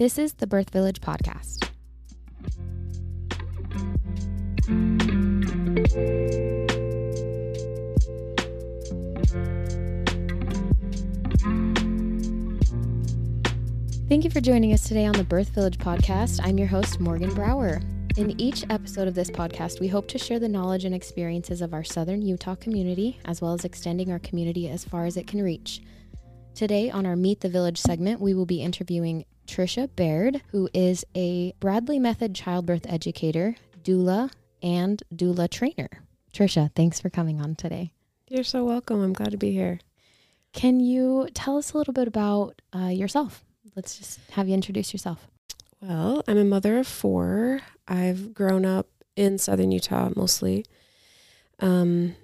This is the Birth Village podcast. Thank you for joining us today on the Birth Village podcast. I'm your host, Morgan Brower. In each episode of this podcast, we hope to share the knowledge and experiences of our Southern Utah community, as well as extending our community as far as it can reach. Today, on our Meet the Village segment, we will be interviewing Trisha Baird, who is a Bradley Method childbirth educator, doula, and doula trainer. Trisha, thanks for coming on today. You're so welcome. I'm glad to be here. Can you tell us a little bit about uh, yourself? Let's just have you introduce yourself. Well, I'm a mother of four. I've grown up in southern Utah mostly. Um,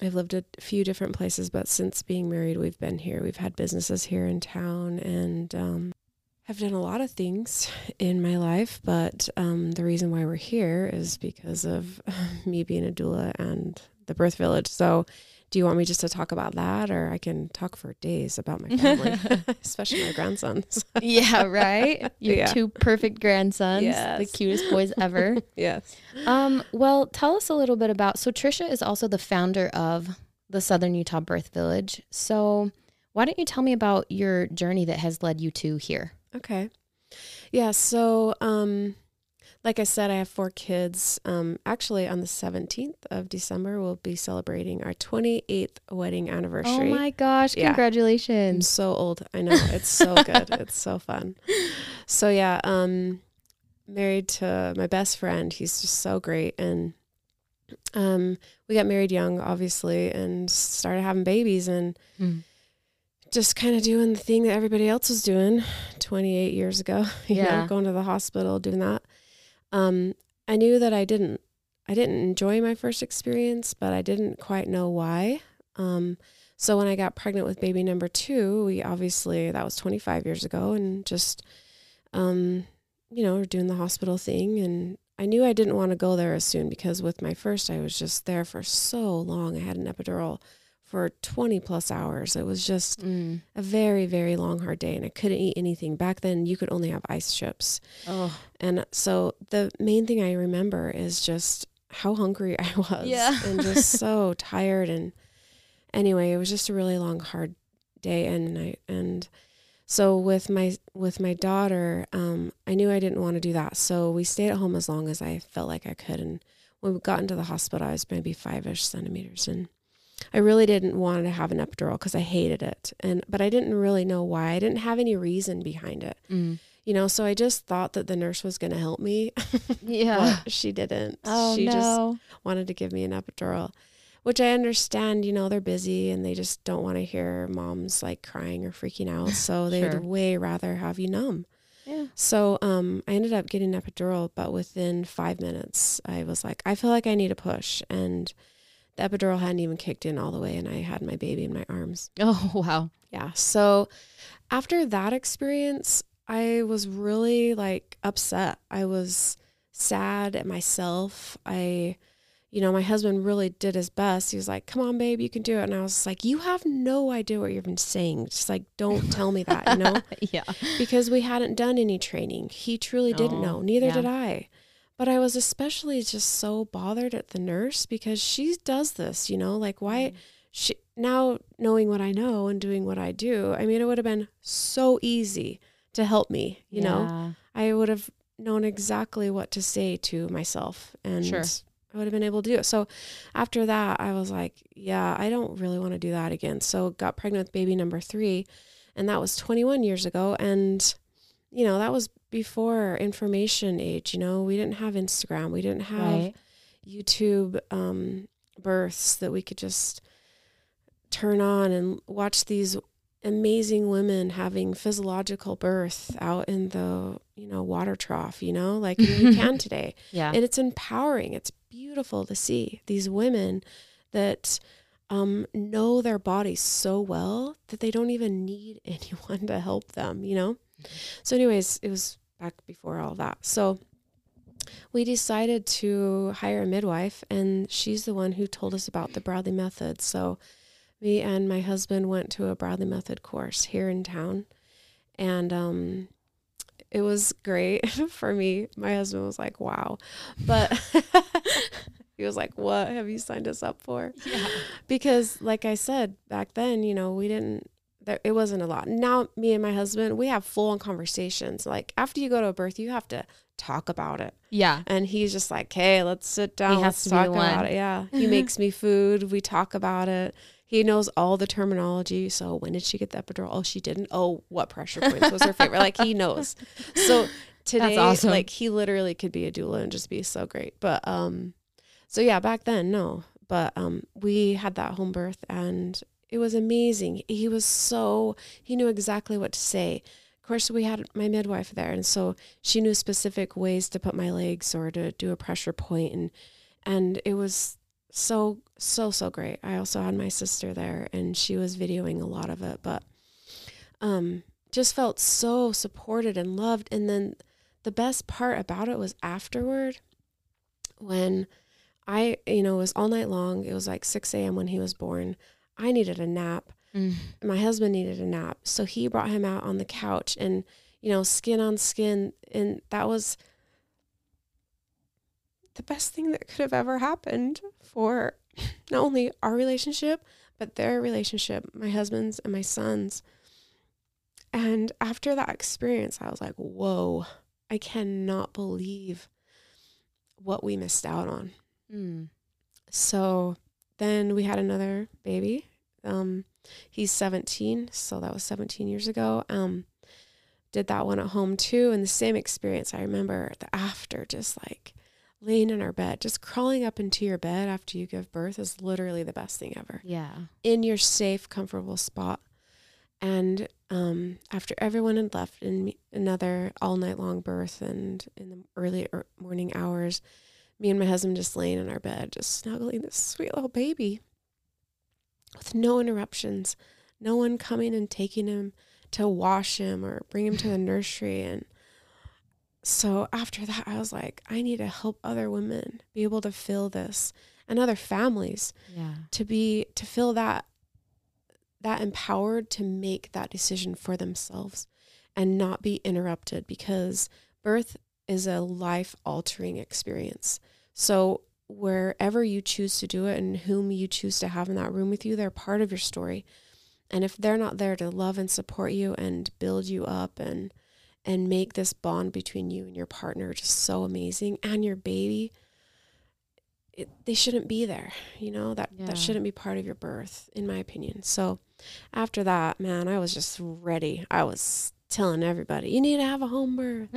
I've lived a few different places, but since being married, we've been here. We've had businesses here in town, and um, I've done a lot of things in my life. But um, the reason why we're here is because of me being a doula and the birth village. So do you want me just to talk about that or I can talk for days about my family, especially my grandsons? yeah, right. Your yeah. two perfect grandsons, yes. the cutest boys ever. yes. Um, well, tell us a little bit about so Trisha is also the founder of the Southern Utah Birth Village. So, why don't you tell me about your journey that has led you to here? Okay. Yeah, so um like I said, I have four kids. Um, actually, on the 17th of December, we'll be celebrating our 28th wedding anniversary. Oh my gosh, yeah. congratulations. I'm so old. I know. It's so good. it's so fun. So, yeah, um, married to my best friend. He's just so great. And um, we got married young, obviously, and started having babies and mm. just kind of doing the thing that everybody else was doing 28 years ago. You yeah. know, going to the hospital, doing that um, I knew that I didn't I didn't enjoy my first experience, but I didn't quite know why. Um, so when I got pregnant with baby number two, we obviously that was 25 years ago, and just um, you know, doing the hospital thing, and I knew I didn't want to go there as soon because with my first, I was just there for so long. I had an epidural for 20 plus hours. It was just mm. a very, very long, hard day, and I couldn't eat anything. Back then, you could only have ice chips. Oh. And so the main thing I remember is just how hungry I was yeah. and just so tired. And anyway, it was just a really long, hard day. And I, and so with my, with my daughter, um, I knew I didn't want to do that. So we stayed at home as long as I felt like I could. And when we got into the hospital, I was maybe five ish centimeters. And I really didn't want to have an epidural because I hated it. And but I didn't really know why. I didn't have any reason behind it. Mm. You know, so I just thought that the nurse was going to help me. Yeah. she didn't. Oh, she no. just wanted to give me an epidural, which I understand, you know, they're busy and they just don't want to hear moms like crying or freaking out. So they'd sure. way rather have you numb. Yeah. So um, I ended up getting an epidural, but within five minutes, I was like, I feel like I need a push. And the epidural hadn't even kicked in all the way and I had my baby in my arms. Oh, wow. Yeah. So after that experience, I was really like upset. I was sad at myself. I, you know, my husband really did his best. He was like, come on, babe, you can do it. And I was like, you have no idea what you're even saying. Just like, don't tell me that, you know? yeah. Because we hadn't done any training. He truly didn't oh, know. Neither yeah. did I. But I was especially just so bothered at the nurse because she does this, you know, like why mm. she now knowing what I know and doing what I do, I mean, it would have been so easy to help me, you yeah. know. I would have known exactly what to say to myself and sure. I would have been able to do it. So after that, I was like, yeah, I don't really want to do that again. So got pregnant with baby number 3 and that was 21 years ago and you know, that was before information age, you know, we didn't have Instagram, we didn't have right. YouTube um, births that we could just turn on and watch these amazing women having physiological birth out in the, you know, water trough, you know, like you can today. Yeah. And it's empowering. It's beautiful to see these women that um, know their bodies so well that they don't even need anyone to help them, you know? So, anyways, it was back before all that. So, we decided to hire a midwife, and she's the one who told us about the Bradley method. So, me and my husband went to a Bradley method course here in town, and um, it was great for me. My husband was like, "Wow," but he was like, "What have you signed us up for?" Yeah. Because, like I said back then, you know, we didn't. There, it wasn't a lot. Now, me and my husband, we have full on conversations. Like after you go to a birth, you have to talk about it. Yeah. And he's just like, "Hey, let's sit down. let's talk about it." Yeah, he makes me food. We talk about it. He knows all the terminology. So when did she get the epidural? Oh, she didn't. Oh, what pressure points was her favorite? Like he knows. So today, awesome. like he literally could be a doula and just be so great. But um, so yeah, back then no, but um, we had that home birth and it was amazing. He was so he knew exactly what to say. Of course, we had my midwife there, and so she knew specific ways to put my legs or to do a pressure point, and and it was so so so great. I also had my sister there, and she was videoing a lot of it, but um, just felt so supported and loved. And then the best part about it was afterward, when I you know it was all night long. It was like six a.m. when he was born. I needed a nap. Mm. my husband needed a nap. So he brought him out on the couch and you know skin on skin. And that was the best thing that could have ever happened for not only our relationship but their relationship my husband's and my son's. And after that experience i was like whoa i cannot believe what we missed out on. Mm. so then we had another baby. Um, he's 17, so that was 17 years ago. Um, did that one at home too, and the same experience. I remember the after, just like laying in our bed, just crawling up into your bed after you give birth is literally the best thing ever. Yeah. In your safe, comfortable spot. And um, after everyone had left, in another all night long birth, and in the early morning hours, me and my husband just laying in our bed, just snuggling this sweet little baby with no interruptions, no one coming and taking him to wash him or bring him to the nursery. And so after that, I was like, I need to help other women be able to feel this and other families Yeah. to be, to feel that, that empowered to make that decision for themselves and not be interrupted because birth is a life altering experience. So wherever you choose to do it and whom you choose to have in that room with you, they're part of your story. And if they're not there to love and support you and build you up and and make this bond between you and your partner just so amazing and your baby, it, they shouldn't be there. You know that Yeah. that shouldn't be part of your birth, in my opinion. So after that, man, I was just ready. I was telling everybody, you need to have a home birth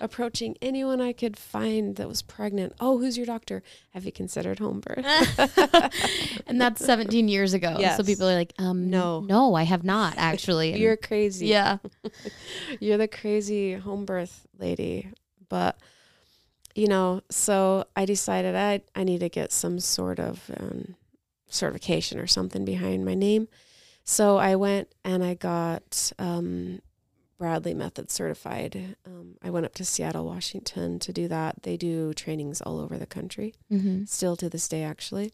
approaching anyone I could find that was pregnant. Oh, who's your doctor? Have you considered home birth? and that's 17 years ago. So people are like, um, No. no, I have not actually. You're crazy. yeah. You're the crazy home birth lady. But, you know, so I decided I, I need to get some sort of um, certification or something behind my name. So I went and I got um, Bradley Method certified. Um, I went up to Seattle, Washington to do that. They do trainings all over the country. Mm-hmm. still to this day actually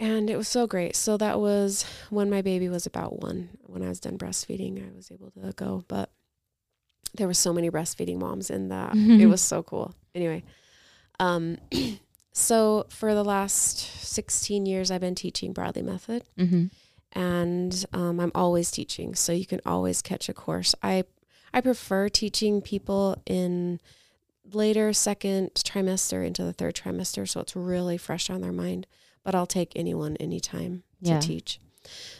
and it was so great so that was when my baby was about one when i was done breastfeeding i was able to go but there were so many breastfeeding moms in that it was so cool anyway um so for the last 16 years i've been teaching bradley method Mm-hmm. And um, I'm always teaching, so you can always catch a course. I I prefer teaching people in later second trimester into the third trimester, so it's really fresh on their mind. But I'll take anyone anytime to Yeah. teach.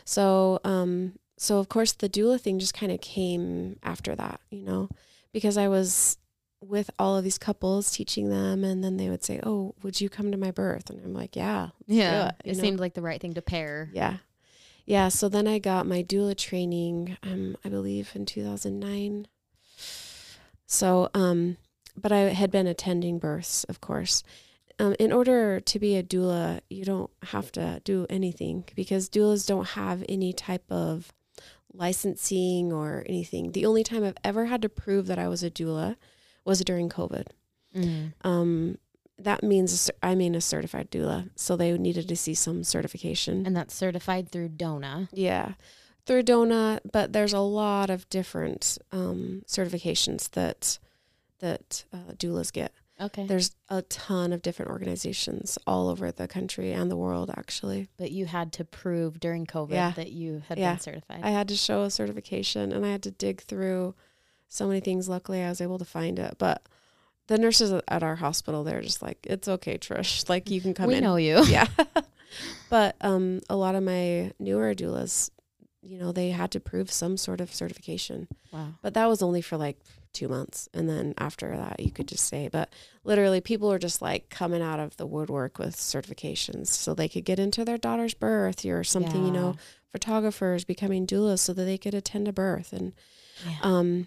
So um, so of course the doula thing just kind of came after that, you know, because I was with all of these couples teaching them, and then they would say, "Oh, would you come to my birth?" And I'm like, "Yeah, Yeah. it, It, seemed like the right thing to pair. Yeah. Yeah. So then I got my doula training, um, I believe in 2009. So, um, but I had been attending births, of course. Um, in order to be a doula, you don't have to do anything because doulas don't have any type of licensing or anything. The only time I've ever had to prove that I was a doula was during COVID Mm. um, that means I mean a certified doula. So they needed to see some certification. And that's certified through DONA. yeah, through DONA, but there's a lot of different um, certifications that that uh, doulas get. Okay. There's a ton of different organizations all over the country and the world, actually. But you had to prove during COVID Yeah. that you had Yeah. been certified. I had to show a certification and I had to dig through so many things. Luckily, I was able to find it. But the nurses at our hospital, they're just like, it's okay, Trish. Like, you can come in. we in. know you. Yeah. but um, a lot of my newer doulas, you know, they had to prove some sort of certification. Wow. But that was only for like two months. And then after that, you could just say, but literally, people were just like coming out of the woodwork with certifications so they could get into their daughter's birth or something, you know, photographers becoming doulas so that they could attend a birth. And Yeah. um,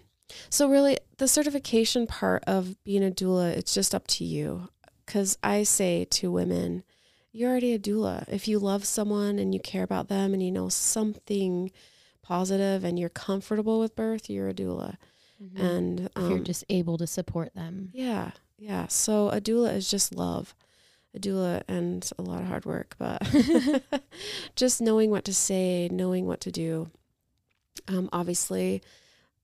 so, really, the certification part of being a doula, it's just up to you. Because I say to women, you're already a doula. If you love someone and you care about them and you know something positive and you're comfortable with birth, you're a doula. Mhm. And if you're um, just able to support them. yeah, yeah. So a doula is just love, a doula and a lot of hard work, but just knowing what to say, knowing what to do. Um, obviously,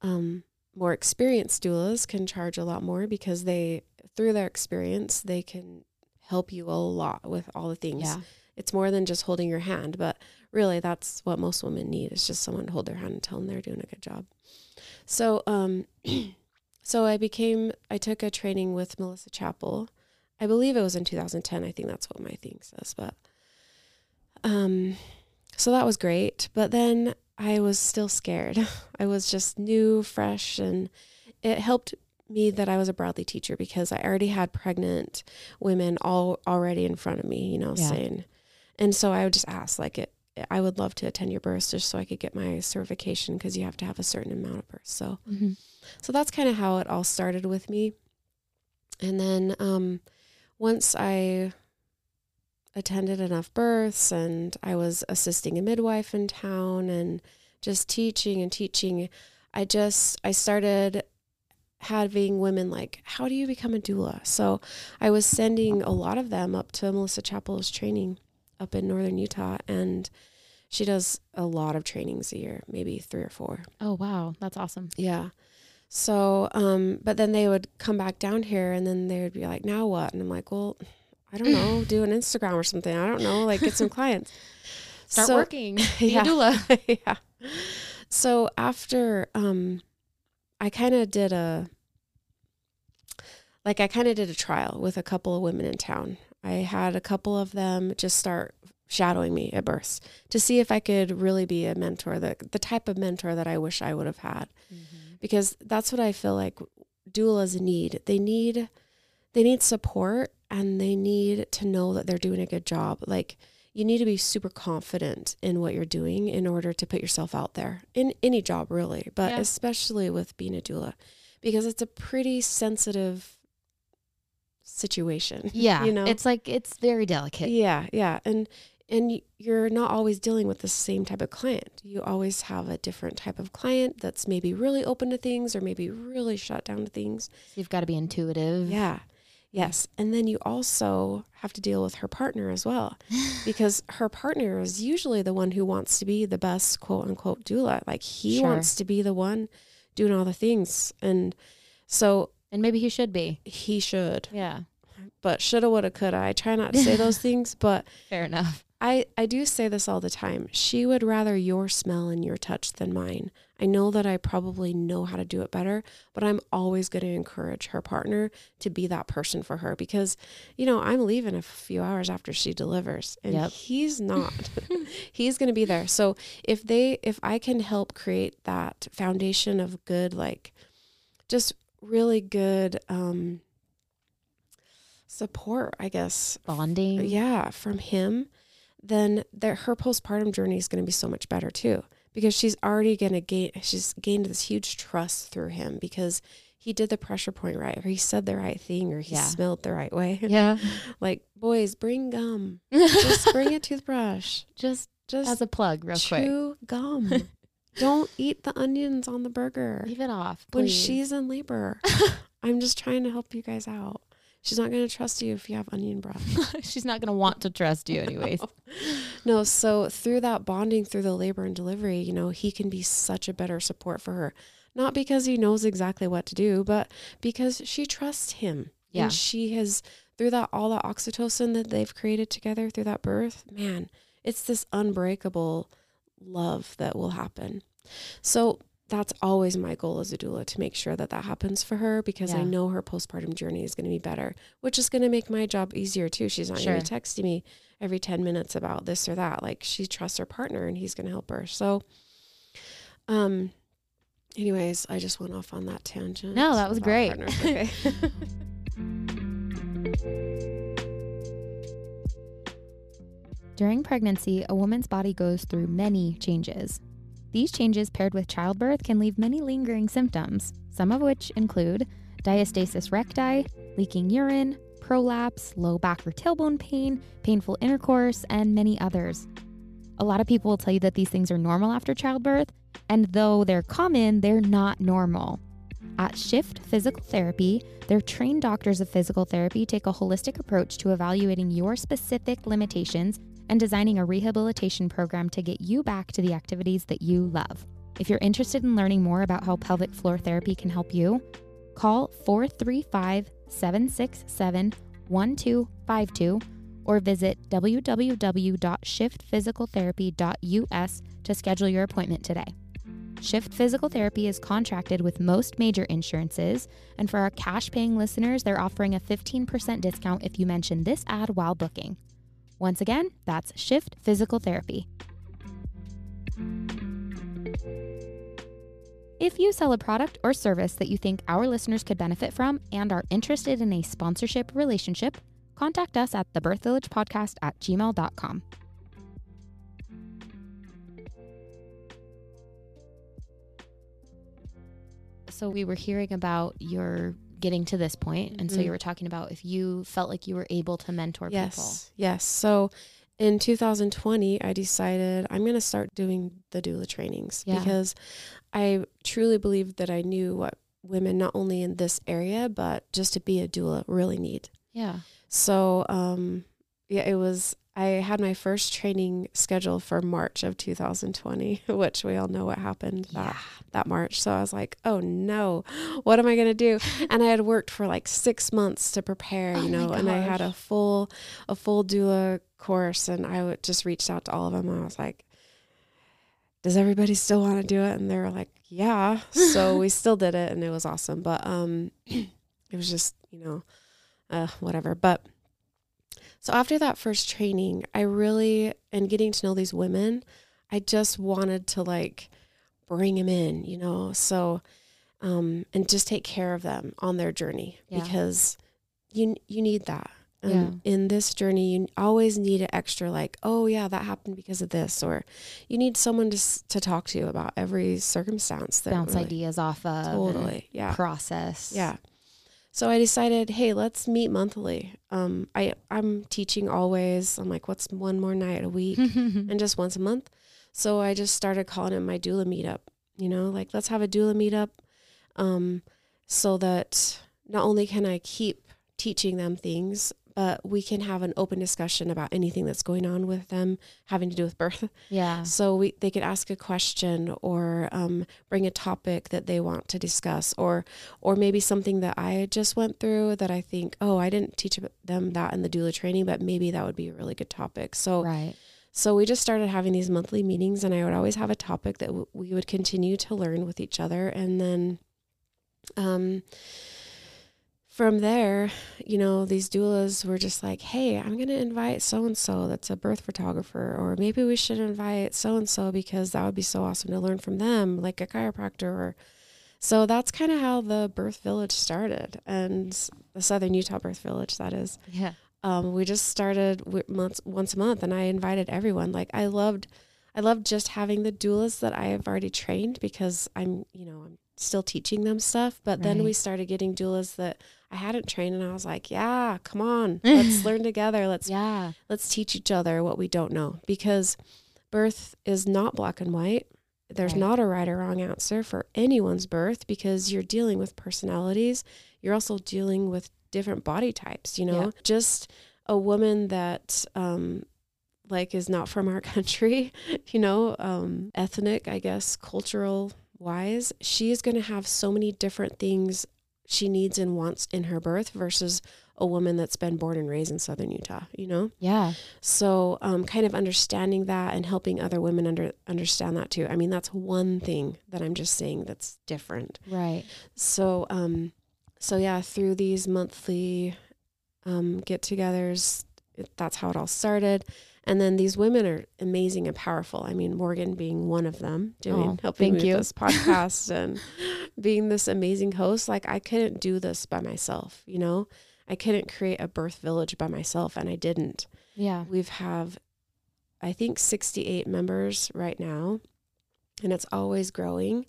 um, more experienced doulas can charge a lot more because they, through their experience, they can help you a lot with all the things. Yeah. It's more than just holding your hand, but really that's what most women need is just someone to hold their hand and tell them they're doing a good job. So, um, so I became, I took a training with Melissa Chappell. I believe it was in 2010. I think that's what my thing says, but, um, so that was great. But then I was still scared. I was just new, fresh, and it helped me that I was a Bradley teacher because I already had pregnant women all already in front of me, you know, Yeah. saying, and so I would just ask, like, it, I would love to attend your births just so I could get my certification because you have to have a certain amount of births. So, Mhm. so that's kind of how it all started with me. And then um, once I attended enough births and I was assisting a midwife in town and just teaching and teaching, I just I started having women like, how do you become a doula? So I was sending a lot of them up to Melissa Chappell's training up in northern Utah and she does a lot of trainings a year, maybe three or four. Oh wow, that's awesome. Yeah. So, um, but then they would come back down here and then they would be like, now what? And I'm like, well, I don't know, do an Instagram or something. I don't know, like get some clients. Start So- working. Yeah. doula. yeah. So after, um, I kind of did a, like I kind of did a trial with a couple of women in town. I had a couple of them just start shadowing me at births to see if I could really be a mentor, the the type of mentor that I wish I would have had because that's what I feel like doulas need. They need they need support and they need to know that they're doing a good job. Like you need to be super confident in what you're doing in order to put yourself out there in any job really, but Yeah. especially with being a doula because it's a pretty sensitive situation. Yeah. you know. It's like it's very delicate. Yeah, yeah. And and you're not always dealing with the same type of client. You always have a different type of client that's maybe really open to things or maybe really shut down to things. You've got to be intuitive. Yeah. Yes. And then you also have to deal with her partner as well because her partner is usually the one who wants to be the best quote unquote doula. Like he Sure. wants to be the one doing all the things. And so And maybe he should be. he should, Yeah. but shoulda, woulda, coulda. I try not to say those things, but Fair enough. I, I do say this all the time. She would rather your smell and your touch than mine. I know that I probably know how to do it better, but I'm always going to encourage her partner to be that person for her because, you know, I'm leaving a few hours after she delivers and Yep. he's not. he's going to be there. So if they, if I can help create that foundation of good, like just really good, um, support, I guess, Bonding. yeah, from him, then their her postpartum journey is going to be so much better too because she's already going to gain she's gained this huge trust through him because he did the pressure point right or he said the right thing or he Yeah. smelled the right way. Yeah. like, boys, bring gum. Just bring a toothbrush. Just Just as a plug, real quick. chew gum. Don't eat the onions on the burger Leave it off, when she's in labor. I'm just trying to help you guys out. She's not going to trust you if you have onion breath. She's not going to want to trust you, anyways. no, so through that bonding through the labor and delivery, you know, he can be such a better support for her. Not because he knows exactly what to do, but because she trusts him. Yeah. And she has, through that, all the oxytocin that they've created together through that birth, man, it's this unbreakable love that will happen. So that's always my goal as a doula to make sure that that happens for her because I know her postpartum journey is going to be better, which is going to make my job easier too. She's not going to be texting me every 10 minutes about this or that. Like she trusts her partner and he's going to help her. So, um, anyways, I just went off on that tangent. No, that was great. Okay. During pregnancy, a woman's body goes through many changes. These changes, paired with childbirth, can leave many lingering symptoms, some of which include diastasis recti, leaking urine, prolapse, low back or tailbone pain, painful intercourse, and many others. A lot of people will tell you that these things are normal after childbirth, and though they're common, they're not normal. At Shift Physical Therapy, their trained doctors of physical therapy take a holistic approach to evaluating your specific limitations and designing a rehabilitation program to get you back to the activities that you love. If you're interested in learning more about how pelvic floor therapy can help you, call 435 767 1252 or visit www.shiftphysicaltherapy.us to schedule your appointment today. Shift Physical Therapy is contracted with most major insurances, and for our cash paying listeners, they're offering a 15% discount if you mention this ad while booking. Once again, that's Shift Physical Therapy. If you sell a product or service that you think our listeners could benefit from and are interested in a sponsorship relationship, contact us at thebirthvillagepodcast at gmail.com. So we were hearing about your getting to this point, and so you were talking about if you felt like you were able to mentor people. Yes. Yes. So in 2020, I decided I'm going to start doing the doula trainings Yeah. because I truly believed that I knew what women, not only in this area, but just to be a doula, really need. Yeah. So, um, yeah, it was, I had my first training scheduled for March of 2020, which we all know what happened that, that March. So I was like, oh no, what am I going to do? and I had worked for like six months to prepare, Oh you know, and I had a full, a full doula course and I would just reached out to all of them. And I was like, does everybody still want to do it? And they were like, yeah. So we still did it and it was awesome. But, um, it was just, you know, uh, whatever. But so after that first training, I really, and getting to know these women, I just wanted to like bring them in, you know, so, um, and just take care of them on their journey Yeah. because you, you need that. Um, In this journey, you always need an extra, like, oh yeah, that happened because of this, or you need someone to to talk to about every circumstance. That Bounce really- ideas off of. Totally, yeah. Process. Yeah. So I decided, hey, let's meet monthly. Um, I I'm teaching always. I'm like, what's one more night a week, and just once a month. So I just started calling it my doula meetup. You know, like let's have a doula meetup, um, so that not only can I keep teaching them things, but we can have an open discussion about anything that's going on with them having to do with birth. yeah. So we they could ask a question or um, bring a topic that they want to discuss, or or maybe something that I just went through that I think, oh, I didn't teach them that in the doula training, but maybe that would be a really good topic. So Right. so we just started having these monthly meetings, and I would always have a topic that w- we would continue to learn with each other, and then, um, from there, you know, these doulas were just like, "Hey, I'm going to invite so and so that's a birth photographer, or maybe we should invite so and so because that would be so awesome to learn from them, like a chiropractor." Or so that's kind of how the birth village started, and the Southern Utah Birth Village, that is Yeah. um, we just started wi- months, once a month and I invited everyone. Like I loved, I loved just having the doulas that I have already trained because I'm, you know, I'm still teaching them stuff. But then we started getting doulas that I hadn't trained and I was like, yeah, come on, let's learn together. Let's, Yeah. let's teach each other what we don't know because birth is not black and white. There's Right. not a right or wrong answer for anyone's birth because you're dealing with personalities. You're also dealing with different body types, you know, Yeah. just a woman that, um, like is not from our country, you know, um, ethnic, I guess, cultural wise, she is going to have so many different things she needs and wants in her birth versus a woman that's been born and raised in southern Utah, you know? Yeah. So, um, kind of understanding that and helping other women under understand that too. I mean, that's one thing that I'm just saying that's different. Right. So, um, so yeah, through these monthly um, get-togethers, that's how it all started. And then these women are amazing and powerful. I mean, Morgan being one of them, doing Oh, helping with this podcast and being this amazing host. Like I couldn't do this by myself. You know, I couldn't create a birth village by myself, and I didn't. Yeah. We've have, I think, 68 members right now, and it's always growing.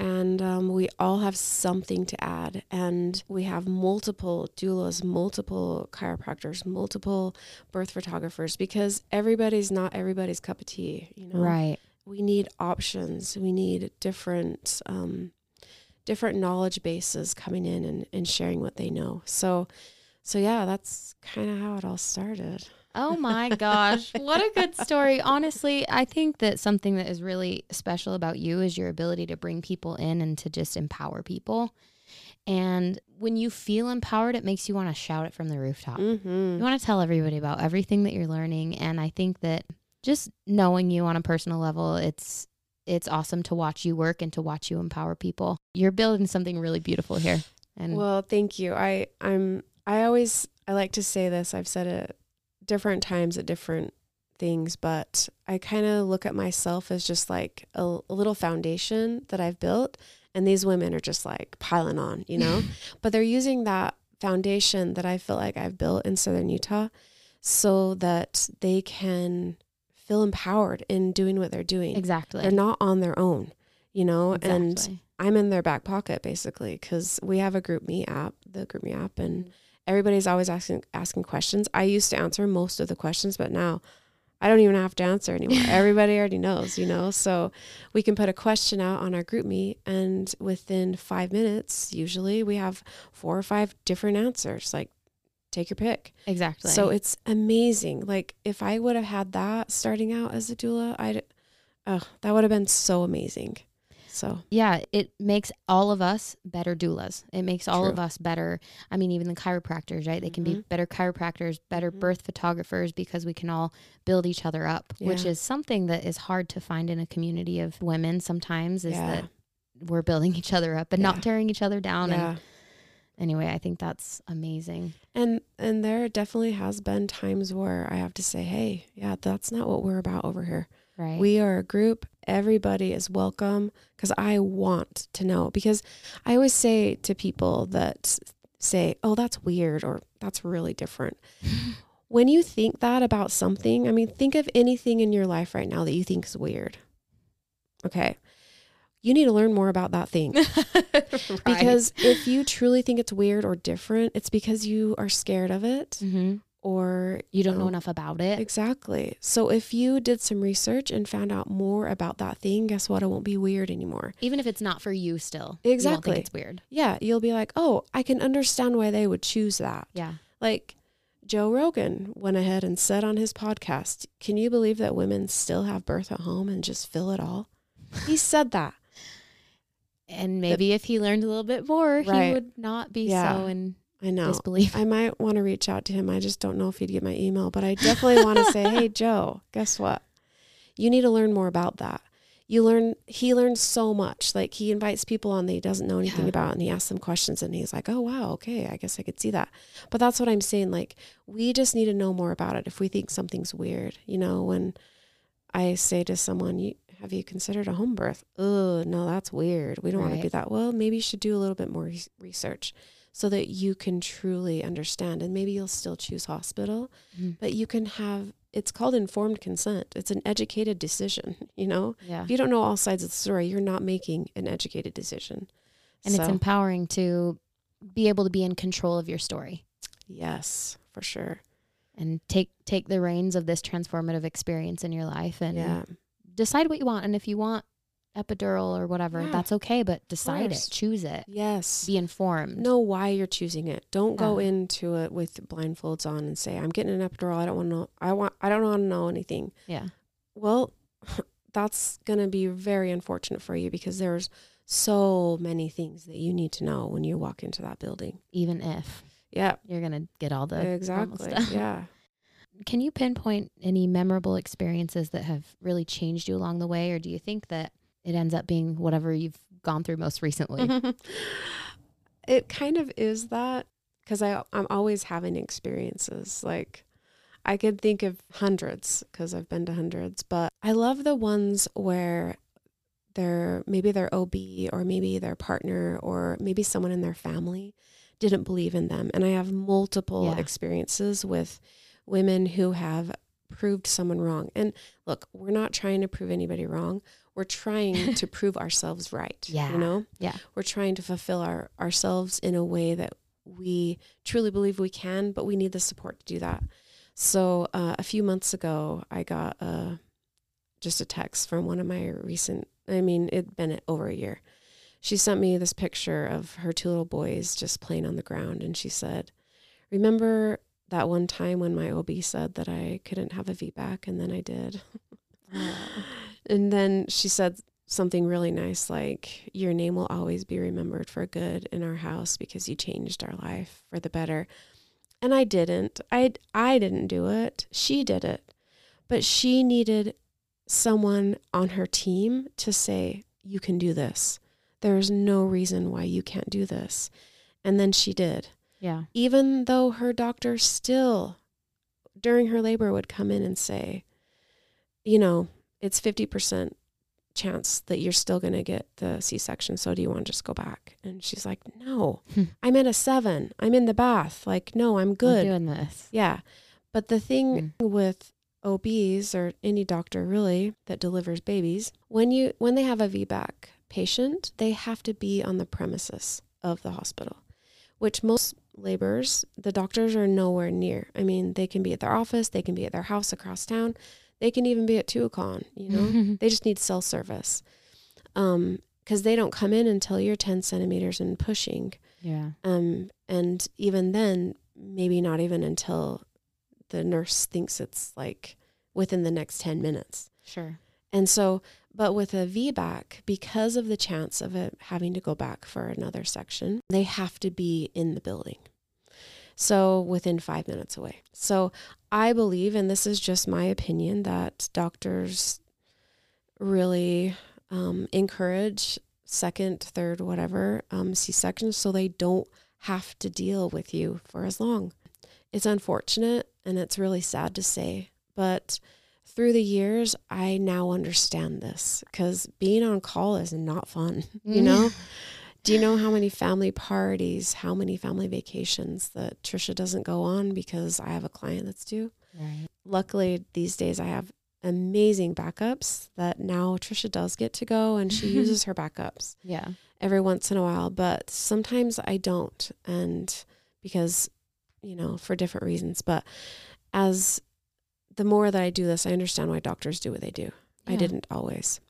And um, we all have something to add. And we have multiple doulas, multiple chiropractors, multiple birth photographers because everybody's not everybody's cup of tea. You know, Right. we need options. We need different um, different knowledge bases coming in and, and sharing what they know. So, so yeah, that's kind of how it all started. Oh my gosh. What a good story. Honestly, I think that something that is really special about you is your ability to bring people in and to just empower people. And when you feel empowered, it makes you want to shout it from the rooftop. Mm-hmm. You want to tell everybody about everything that you're learning. And I think that just knowing you on a personal level, it's it's awesome to watch you work and to watch you empower people. You're building something really beautiful here. And Well, thank you. I I'm I always I like to say this. I've said it different times at different things, but I kind of look at myself as just like a, a little foundation that I've built, and these women are just like piling on, you know. but they're using that foundation that I feel like I've built in Southern Utah, so that they can feel empowered in doing what they're doing. exactly. They're not on their own, you know, and I'm in their back pocket basically because we have a GroupMe app, the GroupMe app, and mm. Everybody's always asking asking questions. I used to answer most of the questions, but now I don't even have to answer anymore. Everybody already knows, you know. So we can put a question out on our GroupMe, and within five minutes, usually we have four or five different answers. Like, take your pick. exactly. So it's amazing. Like if I would have had that starting out as a doula, I'd, oh, that would have been so amazing. So yeah, it makes all of us better doulas. It makes all True. of us better. I mean, even the chiropractors, right? They can be Mhm. better chiropractors, better Mhm. birth photographers because we can all build each other up, which is something that is hard to find in a community of women sometimes is yeah, that we're building each other up and Yeah. not tearing each other down. yeah. And anyway, I think that's amazing. And and there definitely has been times where I have to say, hey, yeah, that's not what we're about over here. Right. We are a group. Everybody is welcome because I want to know. Because I always say to people that say, oh, that's weird or that's really different. when you think that about something, I mean, think of anything in your life right now that you think is weird. Okay. You need to learn more about that thing. Right. Because if you truly think it's weird or different, it's because you are scared of it Mhm. Or you don't know enough about it. Exactly. So if you did some research and found out more about that thing, guess what? It won't be weird anymore. Even if it's not for you still. You won't Exactly. think it's weird. Yeah, you'll be like, "Oh, I can understand why they would choose that." Yeah. Like Joe Rogan went ahead and said on his podcast, "Can you believe that women still have birth at home and just fill it all?" He said that. And maybe if he learned a little bit more, he would not be Yeah. so in I know. disbelief. I might want to reach out to him. I just don't know if he'd get my email, but I definitely want to say, "Hey Joe, guess what? You need to learn more about that." You learn he learns so much. Like he invites people on that he doesn't know anything Yeah. about and he asks them questions and he's like, "Oh wow, okay, I guess I could see that." But that's what I'm saying like we just need to know more about it if we think something's weird. You know, when I say to someone, "You have you considered a home birth?" Oh, no, that's weird. We don't want to Right. do that. Well, maybe you should do a little bit more research so that you can truly understand. And maybe you'll still choose hospital Mhm. but you can have it's called informed consent. It's an educated decision you know? Yeah. if you don't know all sides of the story you're not making an educated decision. And it's empowering to be able to be in control of your story. Yes for sure. And take take the reins of this transformative experience in your life and yeah. decide what you want. And if you want epidural or whatever, Yeah, that's okay, but decide it, choose it, Yes. be informed. know why you're choosing it. Don't go into it with blindfolds on and say, "I'm getting an epidural. I don't want to know. I want. I don't want to know anything." Yeah. Well, that's going to be very unfortunate for you because there's so many things that you need to know when you walk into that building. Even if Yeah, you're going to get all the exactly. stuff. Yeah. Can you pinpoint any memorable experiences that have really changed you along the way? Or do you think that it ends up being whatever you've gone through most recently? it kind of is that because I I'm always having experiences like I could think of hundreds because I've been to hundreds, but I love the ones where their maybe their OB or maybe their partner or maybe someone in their family didn't believe in them. And I have multiple Yeah. experiences with women who have proved someone wrong. And look, we're not trying to prove anybody wrong. We're trying to prove ourselves right. Yeah. You know? Yeah. We're trying to fulfill our ourselves in a way that we truly believe we can, but we need the support to do that. So uh, a few months ago, I got a just a text from one of my recent. I mean, it'd been over a year. She sent me this picture of her two little boys just playing on the ground, and she said, "Remember that one time when my OB said that I couldn't have a VBAC, and then I did." and then she said something really nice like your name will always be remembered for good in our house because you changed our life for the better. And i didn't. I i didn't do it. She did it. But she needed someone on her team to say you can do this. There's no reason why you can't do this. And then she did. Yeah. even though her doctor still during her labor would come in and say you know it's 50% chance that you're still going to get the c-section so do you want to just go back? And she's like no. Hmm. i'm at a seven. I'm in the bath. Like no i'm good. doing this. yeah. But the thing with obs or any doctor really that delivers babies when you when they have a vbac patient they have to be on the premises of the hospital which most laborers the doctors are nowhere near. I mean they can be at their office they can be at their house across town they can even be at Tuacahn you know? They just need cell service. Um because they don't come in until you're 10 centimeters and pushing. Yeah. um and even then maybe not even until the nurse thinks it's like within the next 10 minutes. Sure. and so but with a VBAC because of the chance of it having to go back for another section they have to be in the building so within 5 minutes away. So i believe and this is just my opinion that doctors really um, encourage second third whatever um, c-sections so they don't have to deal with you for as long. It's unfortunate and it's really sad to say but through the years i now understand this because being on call is not fun you know do you know how many family parties how many family vacations that trisha doesn't go on because i have a client that's due Right. luckily these days i have amazing backups that now trisha does get to go and she uses her backups Yeah. every once in a while but sometimes i don't and because you know for different reasons but as the more that i do this i understand why doctors do what they do i didn't always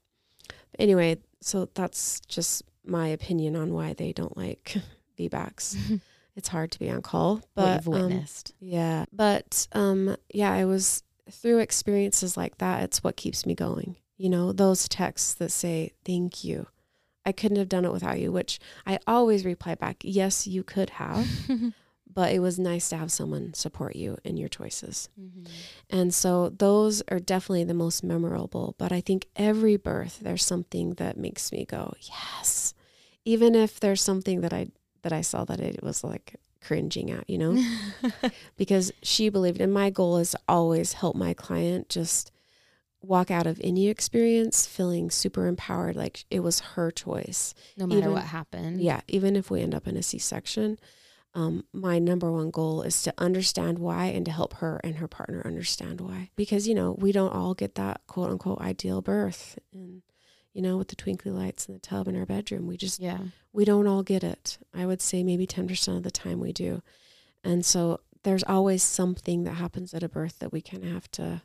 anyway so that's just my opinion on why they don't like VBACs. It's hard to be on call, what but you've um, yeah, but um, yeah, I was through experiences like that. It's what keeps me going. You know, those texts that say "Thank you." I couldn't have done it without you, which I always reply back. Yes, you could have, but it was nice to have someone support you in your choices. Mhm. And so those are definitely the most memorable. But I think every birth, there's something that makes me go, yes. Even if there's something that I that I saw that it was like cringing at, you know, because she believed. And my goal is to always help my client just walk out of any experience feeling super empowered, like it was her choice. no matter even- what happened. Yeah, even if we end up in a C-section, um, my number one goal is to understand why and to help her and her partner understand why. Because you know we don't all get that quote unquote ideal birth, and you know with the twinkly lights in the tub in our bedroom, we just Yeah. we don't all get it. I would say maybe ten percent of the time we do, and so there's always something that happens at a birth that we kind of have to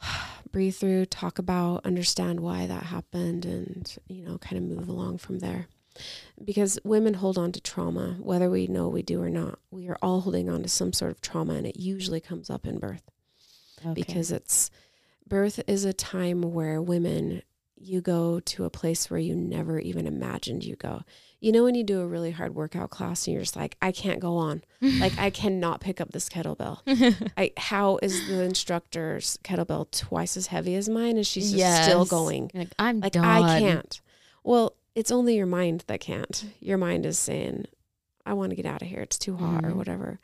breathe through, talk about, understand why that happened, and, you know, kind of move along from there. Because women hold on to trauma, whether we know we do or not. We are all holding on to some sort of trauma, and it usually comes up in birth Okay. because it's birth is a time where women you go to a place where you never even imagined you go. You know when you do a really hard workout class and you're just like I can't go on. Like I cannot pick up this kettlebell. I how is the instructor's kettlebell twice as heavy as mine and she's just still going. Like, I'm Like done. I can't. Well, it's only your mind that can't. Your mind is saying, I want to get out of here. It's too hot or Mhm. whatever.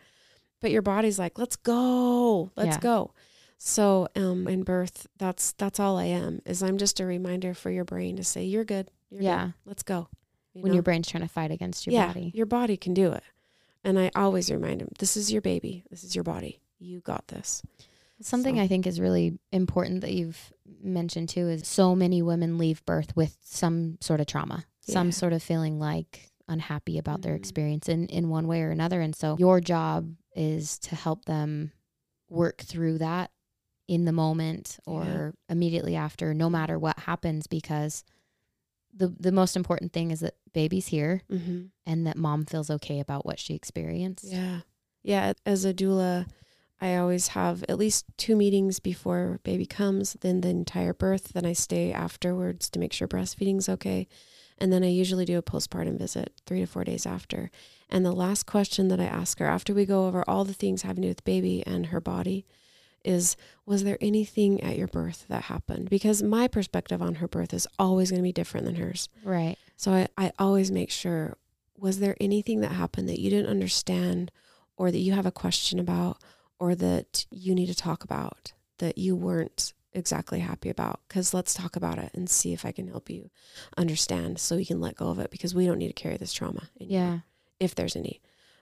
But your body's like, let's go. Let's Yeah. go. So um in birth, that's that's all I am, is I'm just a reminder for your brain to say, You're good. You're Yeah. good. Let's go. You When know? your brain's trying to fight against your yeah, body. Your body can do it. And I always remind him, This is your baby. This is your body. You got this. Something So- I think is really important that you've mentioned too is so many women leave birth with some sort of trauma, some sort of feeling like unhappy about their Mhm. experience in, in one way or another. And so your job is to help them work through that in the moment or Yeah. immediately after, no matter what happens, because the the most important thing is that baby's here Mm-hmm. and that mom feels okay about what she experienced. Yeah. Yeah. As a doula, I always have at least two meetings before baby comes, then the entire birth. Then I stay afterwards to make sure breastfeeding's okay. And then I usually do a postpartum visit three to four days after. And the last question that I ask her after we go over all the things having to do with baby and her body is Was there anything at your birth that happened? Because my perspective on her birth is always going to be different than hers. Right. So I, I always make sure was there anything that happened that you didn't understand or that you have a question about or that you need to talk about that you weren't exactly happy about? Because let's talk about it and see if I can help you understand so you can let go of it because we don't need to carry this trauma anymore, Yeah. if there's any.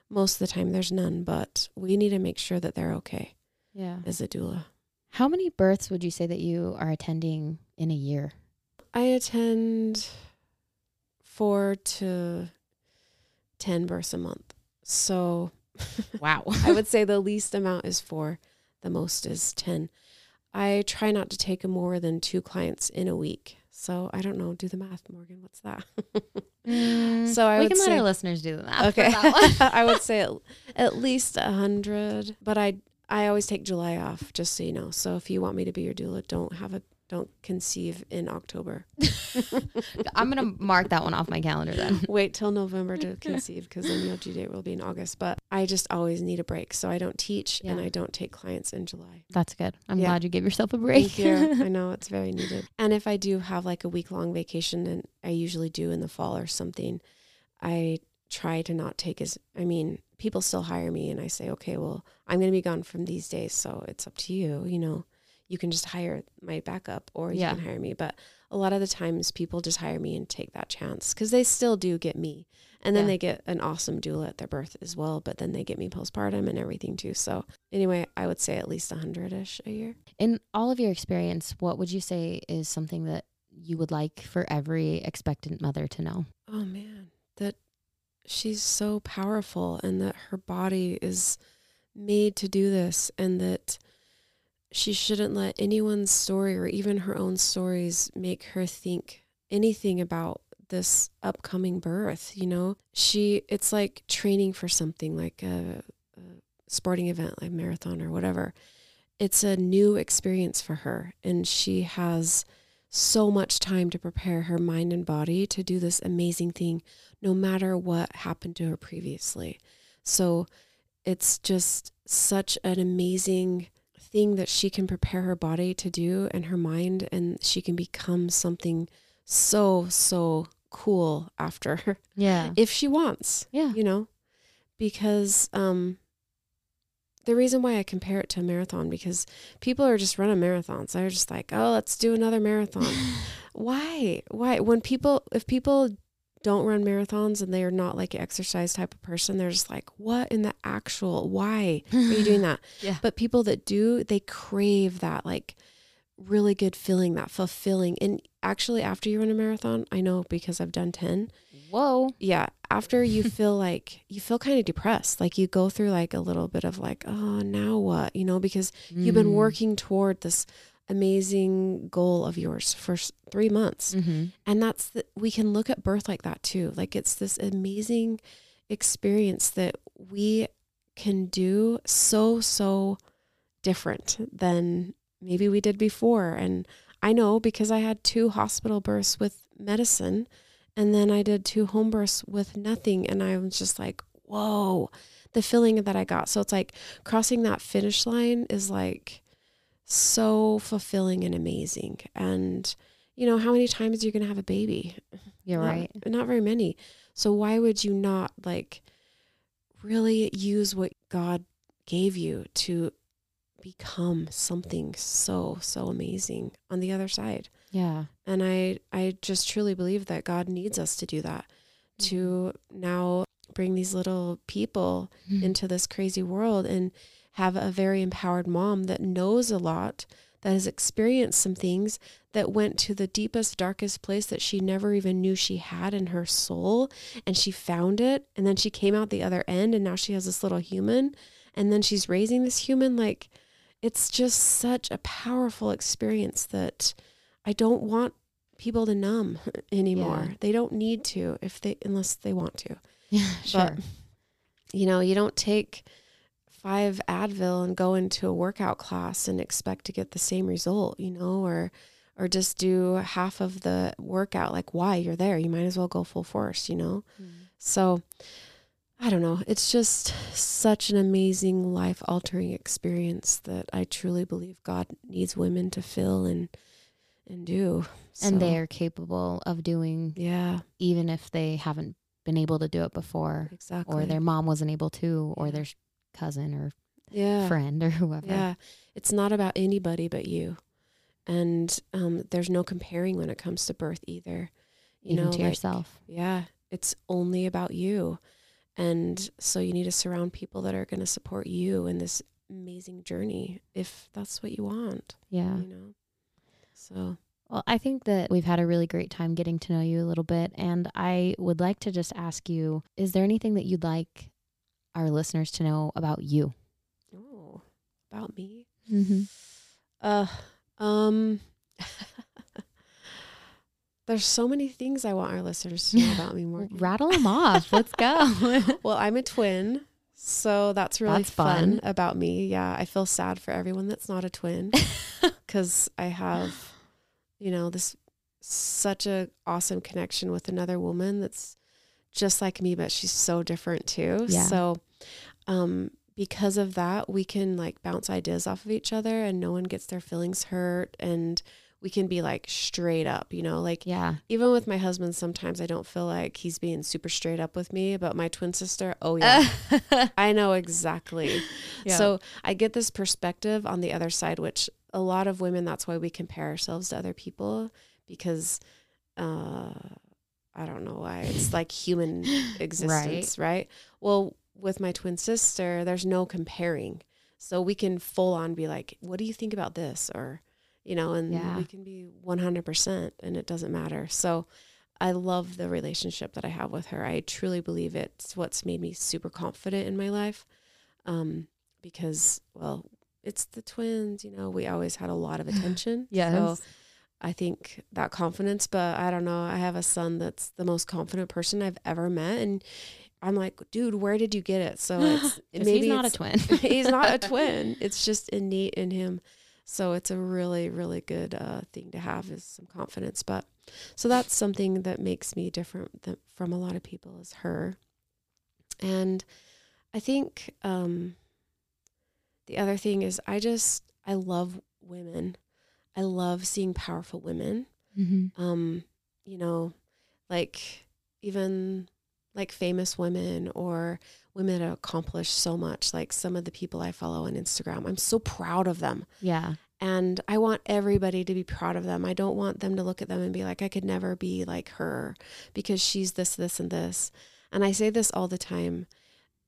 Most of the time there's none, but we need to make sure that they're okay Yeah. as a doula. How many births would you say that you are attending in a year? I attend four to 10 births a month. So Wow. I would say the least amount is four, the most is 10. I try not to take more than two clients in a week. So I don't know, do the math, Morgan. What's that? Mm, so I we can say- let our listeners do the math. okay. I would say at, at least a hundred, but I, I always take July off, just so you know. So if you want me to be your doula, don't have a, don't conceive in October. I'm gonna mark that one off my calendar then. Wait till November to conceive because then your due date will be in August. But I just always need a break. So I don't teach and I don't take clients in July. That's good. I'm Yeah. glad you give yourself a break. Thank you. I know it's very needed. And if I do have like a week long vacation, and I usually do in the fall or something, I try to not take as, I mean, people still hire me and I say, okay, well, I'm going to be gone from these days. So it's up to you. You know, you can just hire my backup or you Yeah. can hire me. But a lot of the times people just hire me and take that chance because they still do get me. And then Yeah. they get an awesome doula at their birth as well. But then they get me postpartum and everything too. So anyway, I would say at least a hundred ish a year. In all of your experience, what would you say is something that you would like for every expectant mother to know? oh man that she's so powerful and that her body is made to do this and that she shouldn't let anyone's story or even her own stories make her think anything about this upcoming birth you know she it's like training for something like a, a sporting event like marathon or whatever it's a new experience for her and she has so much time to prepare her mind and body to do this amazing thing no matter what happened to her previously. So it's just such an amazing thing that she can prepare her body to do and her mind, and she can become something so, so cool after Yeah. if she wants, Yeah. you know, because um, the reason why I compare it to a marathon because people are just running marathons. They're just like, oh, let's do another marathon. Why? Why? When people, if people don't run marathons and they are not like an exercise type of person, they're just like, what in the actual? Why are you doing that? Yeah. But people that do, they crave that like really good feeling, that fulfilling. And actually, after you run a marathon, I know because I've done 10, Whoa. yeah, after you feel like you feel kind of depressed, like you go through like a little bit of like, oh, now what? You know, because you've been Mm. working toward this amazing goal of yours for three months. Mm-hmm. And that's the, we can look at birth like that too. Like it's this amazing experience that we can do so, so different than maybe we did before. And I know because I had two hospital births with medicine and then I did two home births with nothing. And I was just like, whoa, the feeling that I got. So it's like crossing that finish line is like so fulfilling and amazing. And, you know, how many times you're going to have a baby? You're Not- right. Not very many. So why would you not like really use what God gave you to become something so so amazing on the other side? Yeah. And I I just truly believe that God needs us to do that to now bring these little people Mm-hmm. into this crazy world and have a very empowered mom that knows a lot, that has experienced some things that went to the deepest, darkest place that she never even knew she had in her soul. And she found it. And then she came out the other end and now she has this little human. And then she's raising this human. Like, it's just such a powerful experience that I don't want people to numb anymore. Yeah. They don't need to if they unless they want to Yeah. Sure. you know, you don't take five Advil and go into a workout class and expect to get the same result, you know, or or just do half of the workout. Like, why you're there? You might as well go full force, you know. Mm. So, I don't know. It's just such an amazing life altering experience that I truly believe God needs women to fill and and do. and they are capable of doing yeah, even if they haven't been able to do it before exactly. or their mom wasn't able to or their cousin or yeah. friend or whoever. Yeah, it's not about anybody but you, and um, there's no comparing when it comes to birth either. You even know, to like, yourself. Yeah, it's only about you, and so you need to surround people that are going to support you in this amazing journey if that's what you want. Yeah. You know, so Well, I think that we've had a really great time getting to know you a little bit. And I would like to just ask you is there anything that you'd like our listeners to know about you? oh, about me. Mm-hmm. Uh, um. There's so many things I want our listeners to know about me, Morgan. Rattle them off. Let's go. Well, I'm a twin, so that's really That's fun. fun. about me. Yeah, I feel sad for everyone that's not a twin because I have, you know, this such a awesome connection with another woman that's just like me, but she's so different too. Yeah. So, um, because of that, we can like bounce ideas off of each other, and no one gets their feelings hurt, and we can be like straight up, you know, like yeah. even with my husband, sometimes I don't feel like he's being super straight up with me. But my twin sister, oh yeah, I know exactly. Yeah. So I get this perspective on the other side, which a lot of women, that's why we compare ourselves to other people because uh, I don't know why. It's like human existence, right? Well, with my twin sister, there's no comparing. So we can full on be like, what do you think about this? Or, you know, and Yeah. we can be 100% and it doesn't matter. So I love the relationship that I have with her. I truly believe it's what's made me super confident in my life. Um, because, well, it's the twins, you know, we always had a lot of attention. So I think that confidence, but I don't know. I have a son that's the most confident person I've ever met. And I'm like, dude, where did you get it? So it's maybe he's not a twin. he's not a twin. It's just innate in him. So it's a really, really good uh, thing to have is some confidence. But so that's something that makes me different from a lot of people is her. And I think um, the other thing is I just, I love women. I love seeing powerful women Mm-hmm. um, you know, like even like famous women or women that accomplish so much, like some of the people I follow on Instagram. I'm so proud of them. Yeah. And I want everybody to be proud of them. I don't want them to look at them and be like, I could never be like her because she's this, this, and this. And I say this all the time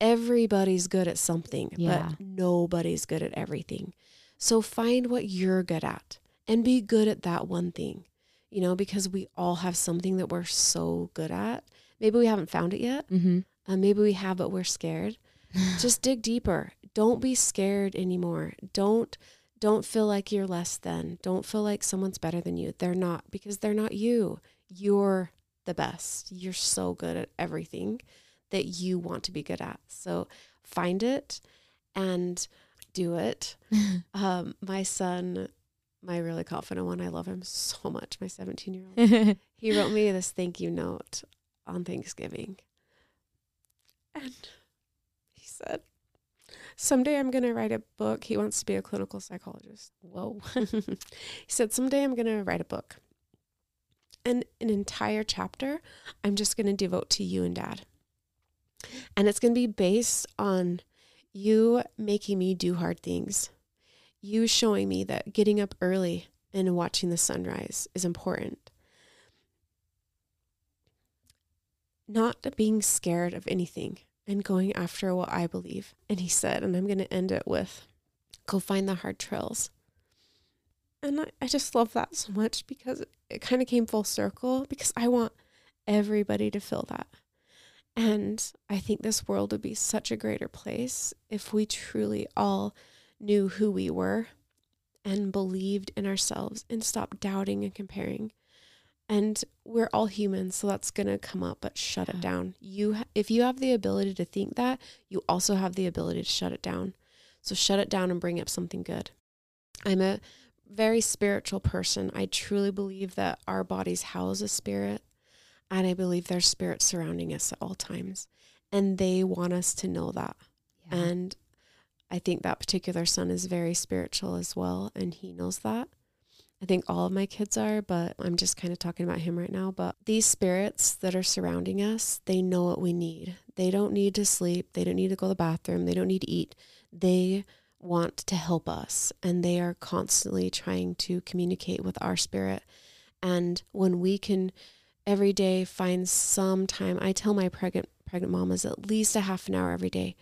everybody's good at something, Yeah. but nobody's good at everything. So find what you're good at and be good at that one thing, you know, because we all have something that we're so good at. Maybe we haven't found it yet. Mm-hmm. Uh, maybe we have, but we're scared. Just dig deeper. Don't be scared anymore. Don't don't feel like you're less than. Don't feel like someone's better than you. They're not because they're not you. You're the best. You're so good at everything that you want to be good at. So find it and do it. um, my son, my really confident one, I love him so much, my 17 year old, he wrote me this thank you note on Thanksgiving. And he said, Someday I'm going to write a book. He wants to be a clinical psychologist. Whoa. he said, Someday I'm going to write a book. And an entire chapter I'm just going to devote to you and dad. And it's going to be based on you making me do hard things, you showing me that getting up early and watching the sunrise is important. Not being scared of anything and going after what I believe. And he said, and I'm going to end it with go find the hard trails. And I, I just love that so much because it kind of came full circle because I want everybody to feel that. And I think this world would be such a greater place if we truly all knew who we were and believed in ourselves and stopped doubting and comparing. And we're all humans, so that's going to come up, but shut it down. You if you have the ability to think that, you also have the ability to shut it down. So shut it down and bring up something good. I'm a very spiritual person. I truly believe that our bodies house a spirit and I believe there's spirits surrounding us at all times. And they want us to know that. Yeah. And I think that particular son is very spiritual as well. And he knows that. I think all of my kids are, but I'm just kind of talking about him right now. But these spirits that are surrounding us, they know what we need. They don't need to sleep. They don't need to go to the bathroom. They don't need to eat. They want to help us. And they are constantly trying to communicate with our spirit. And when we can every day find some time. I tell my pregnant pregnant mamas at least a half an hour every day.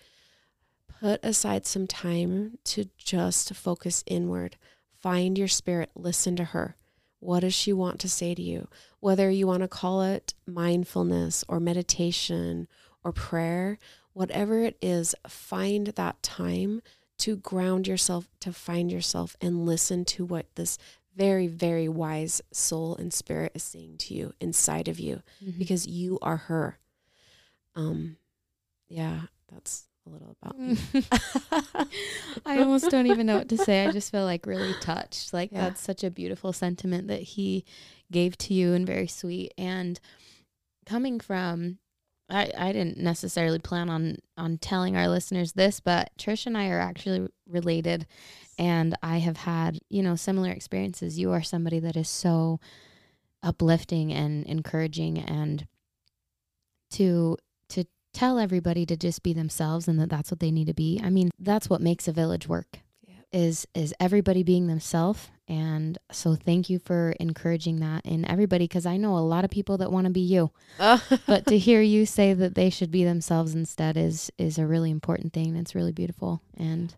Put aside some time to just focus inward. Find your spirit, listen to her. What does she want to say to you? Whether you want to call it mindfulness or meditation or prayer, whatever it is, find that time to ground yourself, to find yourself, and listen to what this very, very wise soul and spirit is saying to you inside of you mm-hmm. because you are her. Um, yeah, that's a little about me. I almost don't even know what to say. I just feel like really touched. Like yeah. that's such a beautiful sentiment that he gave to you and very sweet. And coming from I, I didn't necessarily plan on on telling our listeners this, but Trish and I are actually related and I have had, you know, similar experiences. You are somebody that is so uplifting and encouraging and to to tell everybody to just be themselves and that that's what they need to be. I mean, that's what makes a village work. Is is everybody being themselves and so thank you for encouraging that in everybody because I know a lot of people that want to be you. but to hear you say that they should be themselves instead is is a really important thing. It's really beautiful. And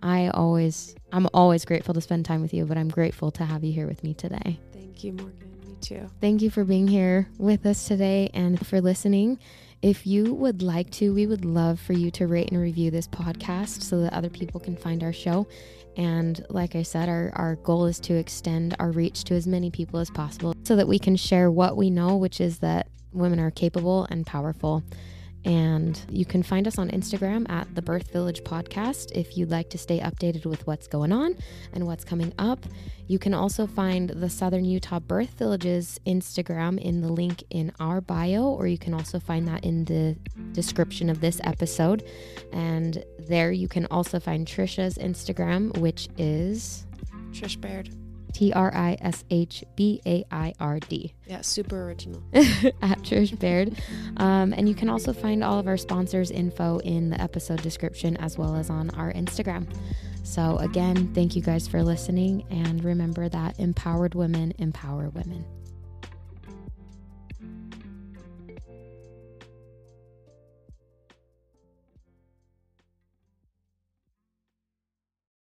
I always I'm always grateful to spend time with you, but I'm grateful to have you here with me today. Thank you, Morgan. Me too. Thank you for being here with us today and for listening. If you would like to, we would love for you to rate and review this podcast so that other people can find our show. And like I said, our, our goal is to extend our reach to as many people as possible so that we can share what we know, which is that women are capable and powerful. And you can find us on Instagram at the Birth Village Podcast if you'd like to stay updated with what's going on and what's coming up. You can also find the Southern Utah Birth Village's Instagram in the link in our bio, or you can also find that in the description of this episode. And there you can also find Trisha's Instagram, which is Trish Baird. T R I S H B A I R D. Yeah, super original. at Trish Baird. Um, and you can also find all of our sponsors' info in the episode description as well as on our Instagram. So, again, thank you guys for listening. And remember that empowered women empower women.